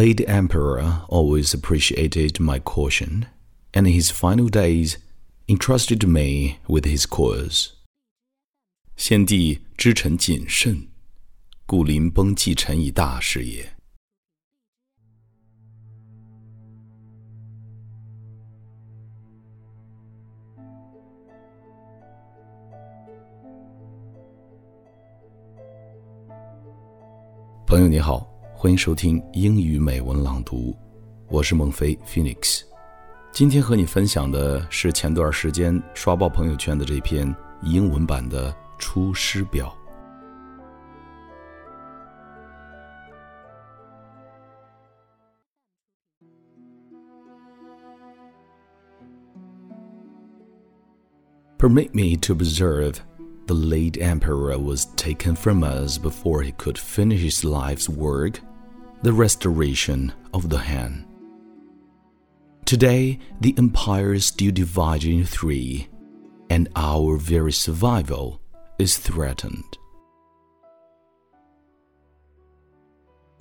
late emperor always appreciated my caution, and in his final days entrusted me with his cause. 先帝知臣谨慎，故临崩继臣以大事也。朋友你好， 欢迎收听英语美文朗读，我是孟非 Phoenix。今天和你分享的是前段时间刷爆朋友圈的这篇英文版的《出师表》。Permit me to observe the late emperor was taken from us before he could finish his life's work, the restoration of the Han. Today, the empire is still divided in three, and our very survival is threatened.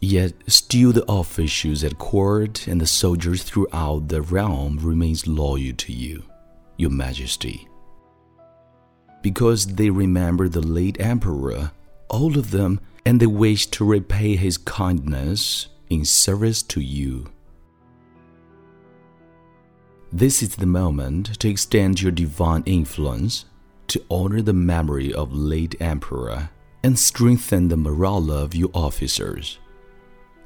Yet still the officials at court and the soldiers throughout the realm remains loyal to you, your majesty because they remember the late emperor, all of them, and they wish to repay his kindness in service to you. This is the moment to extend your divine influence to honor the memory of late emperor and strengthen the morale of your officers.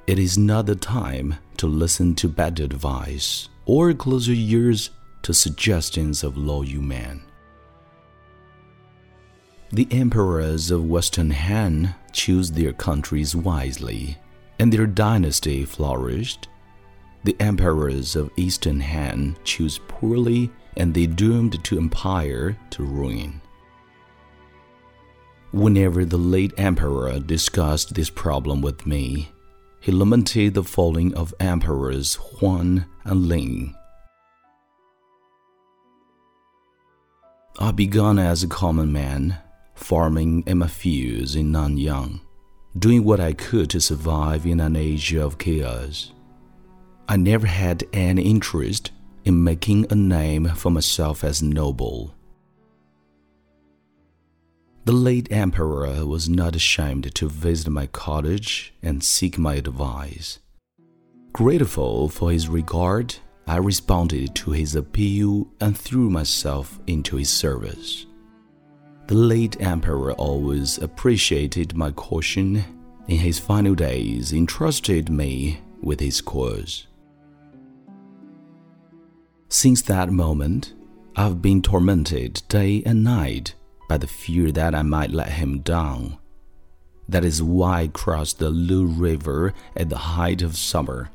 It is not the time to listen to bad advice or close your ears to suggestions of loyal men. The emperors of Western Han chose their countries wisely, and their dynasty flourished. The emperors of Eastern Han chose poorly, and they doomed to empire to ruin. Whenever the late emperor discussed this problem with me, he lamented the falling of emperors Huan and Ling. I began as a common man farming in my fields in Nanyang, doing what I could to survive in an age of chaos. I never had any interest in making a name for myself as noble. The late emperor was not ashamed to visit my cottage and seek my advice. Grateful for his regard, I responded to his appeal and threw myself into his service. The late emperor always appreciated my caution. In his final days, entrusted me with his cause. Since that moment, I've been tormented day and night by the fear that I might let him down. That is why I crossed the Lu River at the height of summer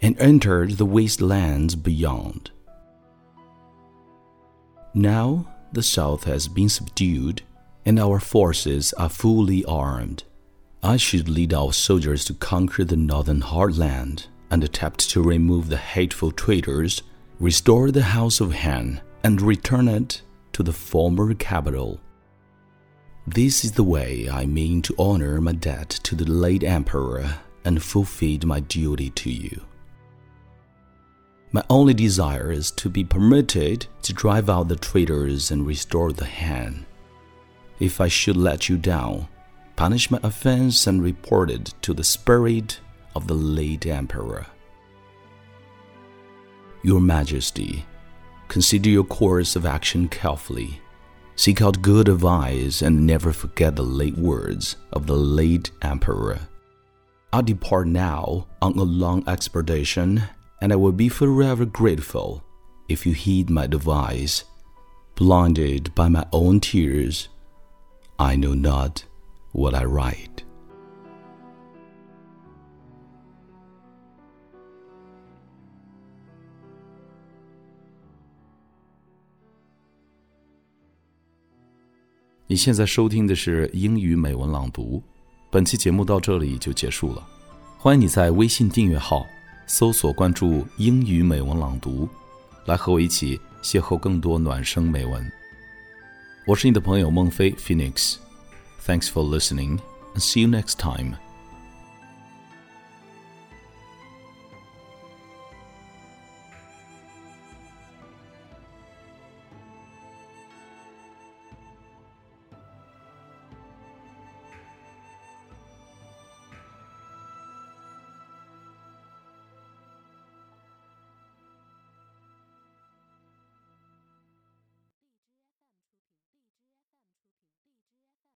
and entered the wastelands beyond. Now the South has been subdued and our forces are fully armed. I should lead our soldiers to conquer the northern heartland and attempt to remove the hateful traitors, restore the House of Han, and return it to the former capital. This is the way I mean to honor my debt to the late emperor and fulfill my duty to you. My only desire is to be permitted to drive out the traitors and restore the Han. If I should let you down, punish my offense and report it to the spirit of the late emperor. Your Majesty, consider your course of action carefully. Seek out good advice and never forget the late words of the late emperor. I depart now on a long expedition and I will be forever grateful if you heed my advice. Blinded by my own tears, I know not what I write. 你现在收听的是英语美文朗读，本期节目到这里就结束了。欢迎你在微信订阅号 搜索关注“英语美文朗读”，来和我一起邂逅更多暖声美文。我是你的朋友孟非 Phoenix。Thanks for listening and see you next time.